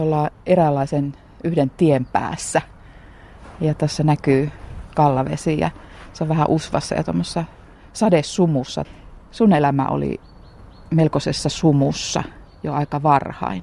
Me ollaan eräänlaisen yhden tien päässä. Ja tässä näkyy kallavesi ja se on vähän usvassa ja tuommoissa sadesumussa. Sun elämä oli melkoisessa sumussa jo aika varhain.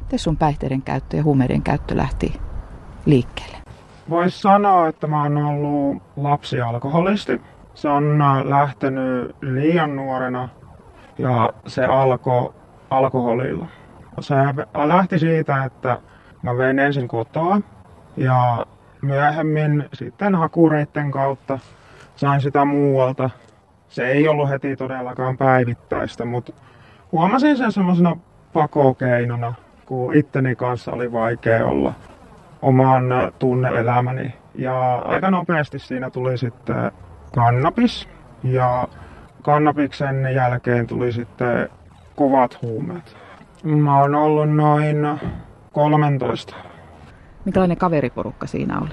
Miten sun päihteiden käyttö ja huumeiden käyttö lähti liikkeelle? Voisi sanoa, että mä oon ollut lapsialkoholisti. Se on äh, lähtenyt liian nuorena ja se alkoi alkoholilla. Se lähti siitä, että mä vein ensin kotoa ja myöhemmin sitten hakureitten kautta sain sitä muualta. Se ei ollut heti todellakaan päivittäistä, mutta huomasin sen semmoisena pakokeinona, kun itteni kanssa oli vaikea olla oman tunneelämäni. Ja aika nopeasti siinä tuli sitten kannabis ja kannabiksen jälkeen tuli sitten kovat huumeet. Mä oon ollut noin 13. Minkälainen kaveriporukka siinä oli?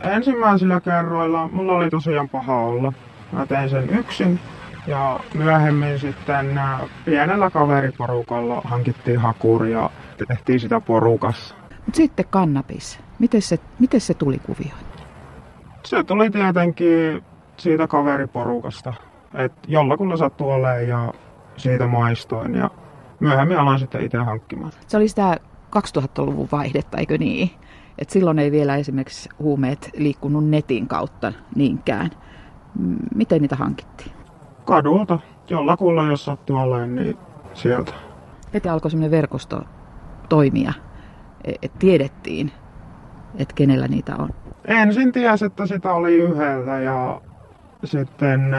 Ensimmäisillä kerroilla mulla oli tosiaan paha olla. Mä tein sen yksin ja myöhemmin sitten pienellä kaveriporukalla hankittiin hakuri ja tehtiin sitä porukassa. Mut sitten kannabis. Miten se, miten se tuli kuvioon? Se tuli tietenkin siitä kaveriporukasta. Et jollakulla sattui olemaan ja siitä maistoin ja myöhemmin aloin sitten itse hankkimaan. Se oli sitä 2000-luvun vaihdetta, eikö niin? Et silloin ei vielä esimerkiksi huumeet liikkunut netin kautta niinkään. Miten niitä hankittiin? Kadulta. Jollakulla jos sattui olemaan, niin sieltä. Heti alkoi semmoinen verkosto toimia, että tiedettiin, että kenellä niitä on. Ensin tiesi, että sitä oli yhdeltä ja sitten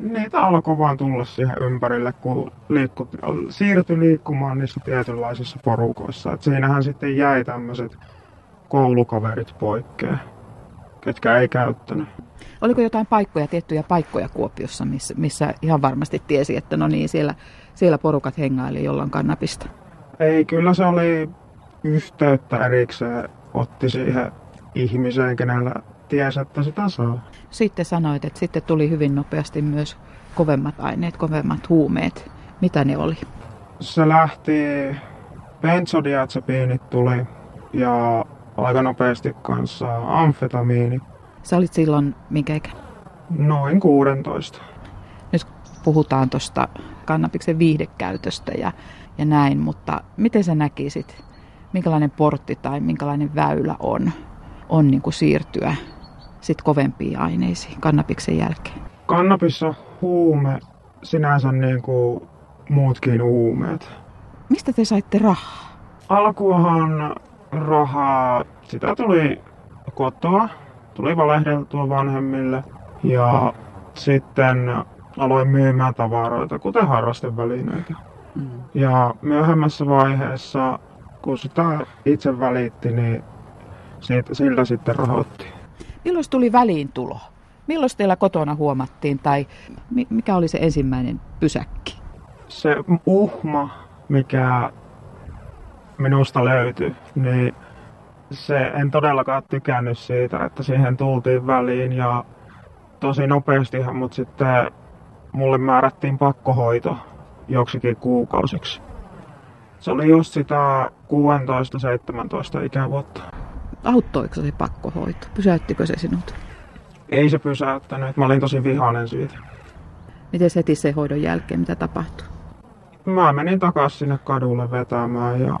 niitä alkoi vaan tulla siihen ympärille, kun liikku, siirtyi liikkumaan niissä tietynlaisissa porukoissa. Et siinähän sitten jäi tämmöiset koulukaverit poikkeen, ketkä ei käyttänyt. Oliko jotain paikkoja, tiettyjä paikkoja Kuopiossa, missä, missä ihan varmasti tiesi, että no niin, siellä, siellä porukat hengaili jollain kannapista? Ei, kyllä se oli yhteyttä erikseen, otti siihen ihmiseen, kenellä tiesi, että sitä saa. Sitten sanoit, että sitten tuli hyvin nopeasti myös kovemmat aineet, kovemmat huumeet. Mitä ne oli? Se lähti, benzodiazepiinit tuli ja aika nopeasti kanssa amfetamiini. Sä olit silloin minkä ikä? Noin 16. Nyt puhutaan tuosta kannabiksen viihdekäytöstä ja, ja näin, mutta miten sä näkisit, minkälainen portti tai minkälainen väylä on, on niin kuin siirtyä sit kovempiin aineisiin kannabiksen jälkeen? Kannabis on huume sinänsä niin kuin muutkin huumeet. Mistä te saitte rahaa? Alkuahan rahaa, sitä tuli kotoa, tuli valehdeltua vanhemmille ja sitten aloin myymään tavaroita, kuten harrastevälineitä. Mm. Ja myöhemmässä vaiheessa, kun sitä itse välitti, niin siitä, sillä sitten rahoitti. Milloin tuli väliintulo? Milloin teillä kotona huomattiin tai mikä oli se ensimmäinen pysäkki? Se uhma, mikä minusta löytyi, niin se en todellakaan tykännyt siitä, että siihen tultiin väliin ja tosi nopeastihan, mutta sitten mulle määrättiin pakkohoito joksikin kuukausiksi. Se oli just sitä 16-17 ikävuotta. Auttoiko se pakkohoito? Pysäyttikö se sinut? Ei se pysäyttänyt. Mä olin tosi vihainen siitä. Miten heti se hoidon jälkeen, mitä tapahtui? Mä menin takaisin sinne kadulle vetämään ja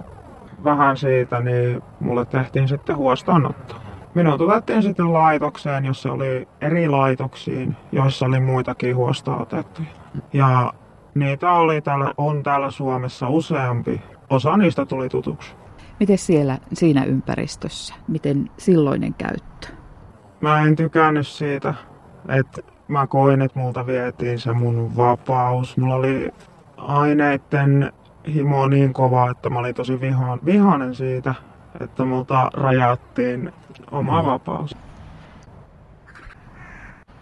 vähän siitä, niin mulle tehtiin sitten huostaanotto. Minut otettiin sitten laitokseen, jossa oli eri laitoksiin, joissa oli muitakin huostaanotettuja. Ja niitä oli täällä, on täällä Suomessa useampi. Osa niistä tuli tutuksi. Miten siellä, siinä ympäristössä, miten silloinen käyttö? Mä en tykännyt siitä, että mä koin, että multa vietiin se mun vapaus. Mulla oli aineiden himo niin kova, että mä olin tosi vihaan, vihainen siitä, että multa rajattiin oma mm. vapaus.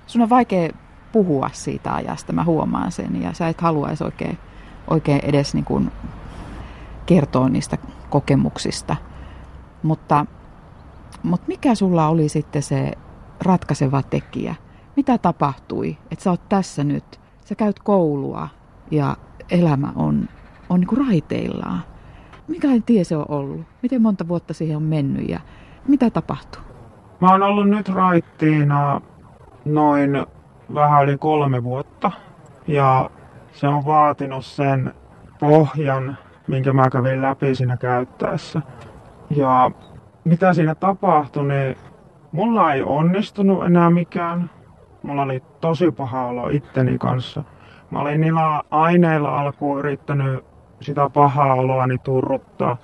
Sun on vaikea puhua siitä ajasta, mä huomaan sen, ja sä et haluaisi oikein, oikein edes niin kuin kertoa niistä kokemuksista. Mutta, mutta mikä sulla oli sitten se ratkaiseva tekijä? Mitä tapahtui, että sä oot tässä nyt, sä käyt koulua ja elämä on, on niin kuin raiteillaan. Minkälainen tie se on ollut? Miten monta vuotta siihen on mennyt ja mitä tapahtuu? Mä oon ollut nyt raittiina noin vähän yli kolme vuotta ja se on vaatinut sen pohjan, minkä mä kävin läpi siinä käyttäessä. Ja mitä siinä tapahtui, niin mulla ei onnistunut enää mikään. Mulla oli tosi paha olo itteni kanssa. Mä olin niillä aineilla alkuun yrittänyt sitä pahaa oloani turruttaa,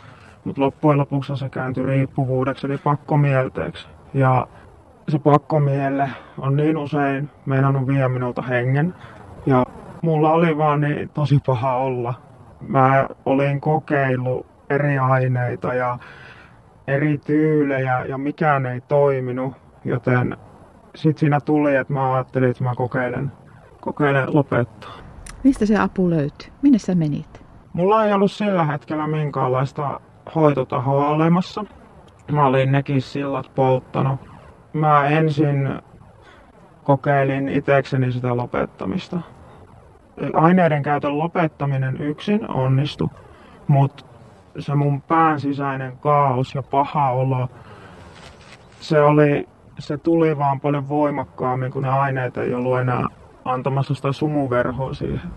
mutta loppujen lopuksi se kääntyi riippuvuudeksi eli pakkomielteeksi. Ja se pakkomielle on niin usein meinannut vie minulta hengen. Ja mulla oli vaan niin tosi paha olla. Mä olin kokeillut eri aineita ja eri tyylejä ja mikään ei toiminut, joten sitten siinä tuli, että mä ajattelin, että mä kokeilen, kokeilen lopettaa. Mistä se apu löytyi? Minne sä menit? Mulla ei ollut sillä hetkellä minkäänlaista hoitotahoa olemassa. Mä olin nekin sillat polttanut. Mä ensin kokeilin itekseni sitä lopettamista. Aineiden käytön lopettaminen yksin onnistui, mutta se mun pään sisäinen kaos ja paha olo, se, oli, se tuli vaan paljon voimakkaammin, kun ne aineet ei ollut enää antamassa sitä sumuverhoa siihen.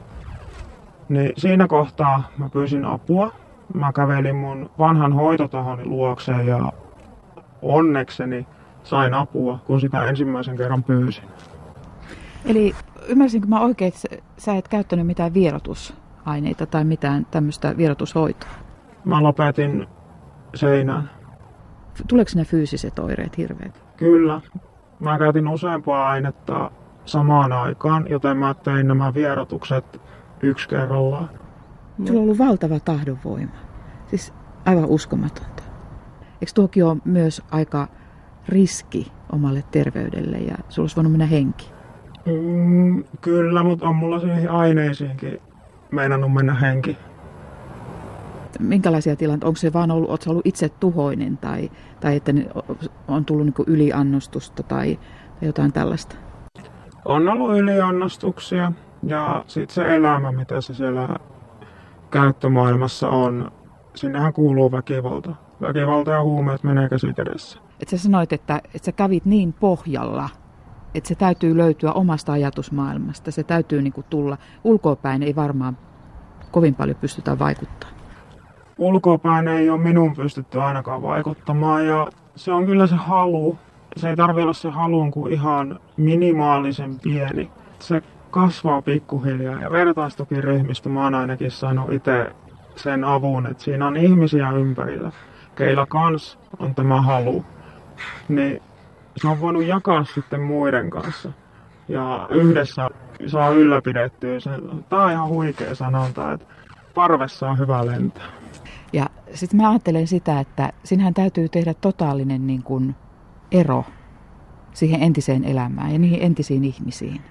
Niin siinä kohtaa mä pyysin apua. Mä kävelin mun vanhan hoitotahoni luokseen ja onnekseni sain apua, kun sitä ensimmäisen kerran pyysin. Eli ymmärsinkö mä oikein, että sä et käyttänyt mitään vierotusaineita tai mitään tämmöistä vierotushoitoa? Mä lopetin seinään. Tuleeko ne fyysiset oireet hirveät? Kyllä. Mä käytin useampaa ainetta samaan aikaan, joten mä tein nämä vierotukset yksi kerrallaan. Sulla on ollut valtava tahdonvoima. Siis aivan uskomatonta. Eikö tuokin ole myös aika riski omalle terveydelle ja sulla olisi voinut mennä henki? Mm, kyllä, mutta on mulla siihen aineisiinkin meinannut mennä henki. Minkälaisia tilanteita? Onko se vaan ollut, ollut itse tuhoinen tai, tai että on tullut niin yliannostusta tai, tai jotain tällaista? On ollut yliannostuksia ja sitten se elämä, mitä se siellä käyttömaailmassa on, sinnehän kuuluu väkivalta. Väkivalta ja huumeet menee käsi kädessä. Et sä sanoit, että, että sä kävit niin pohjalla, että se täytyy löytyä omasta ajatusmaailmasta. Se täytyy niin kuin tulla. Ulkopäin ei varmaan kovin paljon pystytä vaikuttaa. Ulkopäin ei ole minun pystytty ainakaan vaikuttamaan ja se on kyllä se halu. Se ei tarvitse olla se halu kuin ihan minimaalisen pieni. Se kasvaa pikkuhiljaa ja vertaistukiryhmistä mä oon ainakin saanut itse sen avun, että siinä on ihmisiä ympärillä, keillä kans on tämä halu. Niin se on voinut jakaa sitten muiden kanssa. Ja yhdessä saa ylläpidettyä sen. Tää on ihan huikea sanonta, että parvessa on hyvä lentää. Ja sitten mä ajattelen sitä, että sinähän täytyy tehdä totaalinen niin kuin ero siihen entiseen elämään ja niihin entisiin ihmisiin.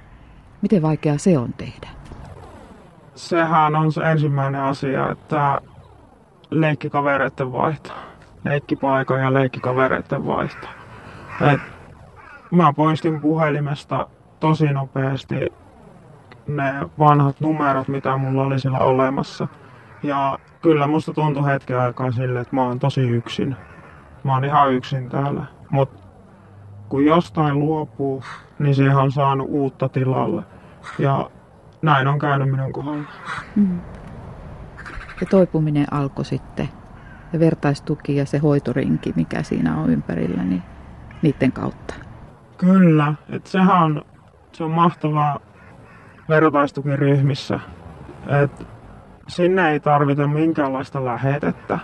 Miten vaikeaa se on tehdä? Sehän on se ensimmäinen asia, että leikkikavereiden vaihto. Leikkipaikan ja leikkikavereiden vaihto. Et mä poistin puhelimesta tosi nopeasti ne vanhat numerot, mitä mulla oli siellä olemassa. Ja kyllä musta tuntui hetken aikaa sille, että mä oon tosi yksin. Mä oon ihan yksin täällä. Mutta kun jostain luopuu, niin siihen on saanut uutta tilalle. Ja näin on käynyt minun kohdalla. Mm. Ja toipuminen alkoi sitten. Ja vertaistuki ja se hoitorinki, mikä siinä on ympärillä, niin niiden kautta. Kyllä, että sehän on, se on mahtavaa vertaistukiryhmissä. Et sinne ei tarvita minkäänlaista lähetettä.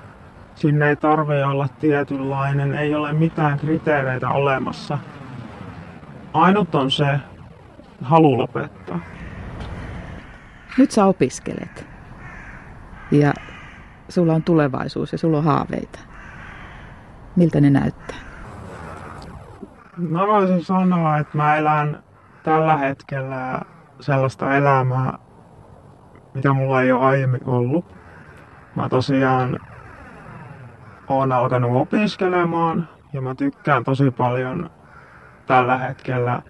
Sinne ei tarvitse olla tietynlainen, ei ole mitään kriteereitä olemassa. Ainut on se halu lopettaa. Nyt sä opiskelet. Ja sulla on tulevaisuus ja sulla on haaveita. Miltä ne näyttää? Mä voisin sanoa, että mä elän tällä hetkellä sellaista elämää, mitä mulla ei ole aiemmin ollut. Mä tosiaan oon alkanut opiskelemaan ja mä tykkään tosi paljon tällä hetkellä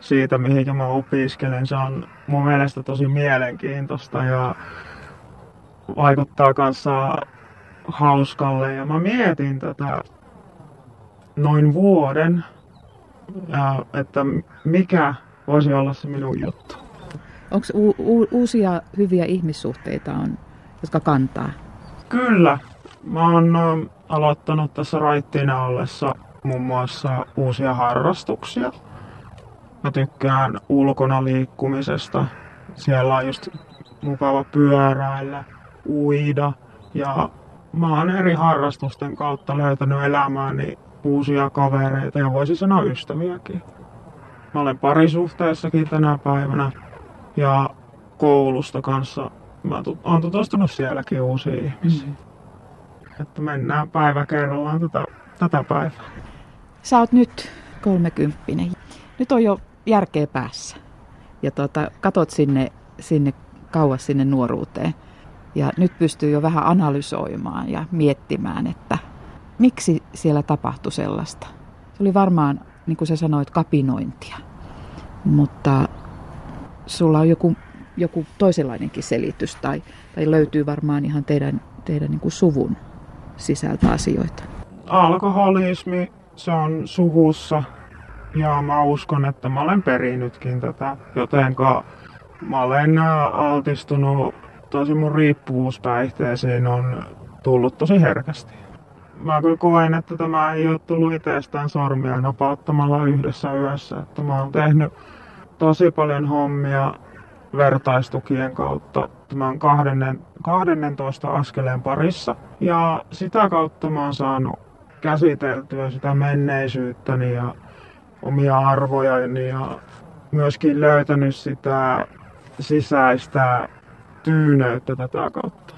siitä, mihin mä opiskelen. Se on mun mielestä tosi mielenkiintoista ja vaikuttaa kanssa hauskalle ja mä mietin tätä noin vuoden, että mikä voisi olla se minun juttu. Onko u- u- uusia hyviä ihmissuhteita, on, jotka kantaa? Kyllä. Mä oon ö, aloittanut tässä raittiina ollessa muun muassa uusia harrastuksia. Mä tykkään ulkona liikkumisesta. Siellä on just mukava pyöräillä, uida ja mä oon eri harrastusten kautta löytänyt elämääni uusia kavereita ja voisi sanoa ystäviäkin. Mä olen parisuhteessakin tänä päivänä ja koulusta kanssa mä oon tutustunut sielläkin uusiin ihmisiin. Mm. Että mennään päivä kerrallaan tätä, tätä päivää. Sä oot nyt kolmekymppinen. Nyt on jo järkeä päässä. Ja tota, katot sinne, sinne kauas sinne nuoruuteen. Ja nyt pystyy jo vähän analysoimaan ja miettimään, että miksi siellä tapahtui sellaista. Se oli varmaan, niin kuin sä sanoit, kapinointia. Mutta sulla on joku, joku toisenlainenkin selitys tai, tai löytyy varmaan ihan teidän, teidän niin kuin suvun sisältä asioita. Alkoholismi, se on suvussa ja mä uskon, että mä olen perinytkin tätä, jotenka mä olen altistunut, tosi mun riippuvuuspäihteisiin on tullut tosi herkästi. Mä kyllä koen, että tämä ei ole tullut itsestään sormia napauttamalla yhdessä yössä. Että mä oon tehnyt tosi paljon hommia vertaistukien kautta tämän 12 askeleen parissa. Ja sitä kautta mä oon saanut käsiteltyä sitä menneisyyttäni ja omia arvojani ja myöskin löytänyt sitä sisäistä tyyneyttä tätä kautta.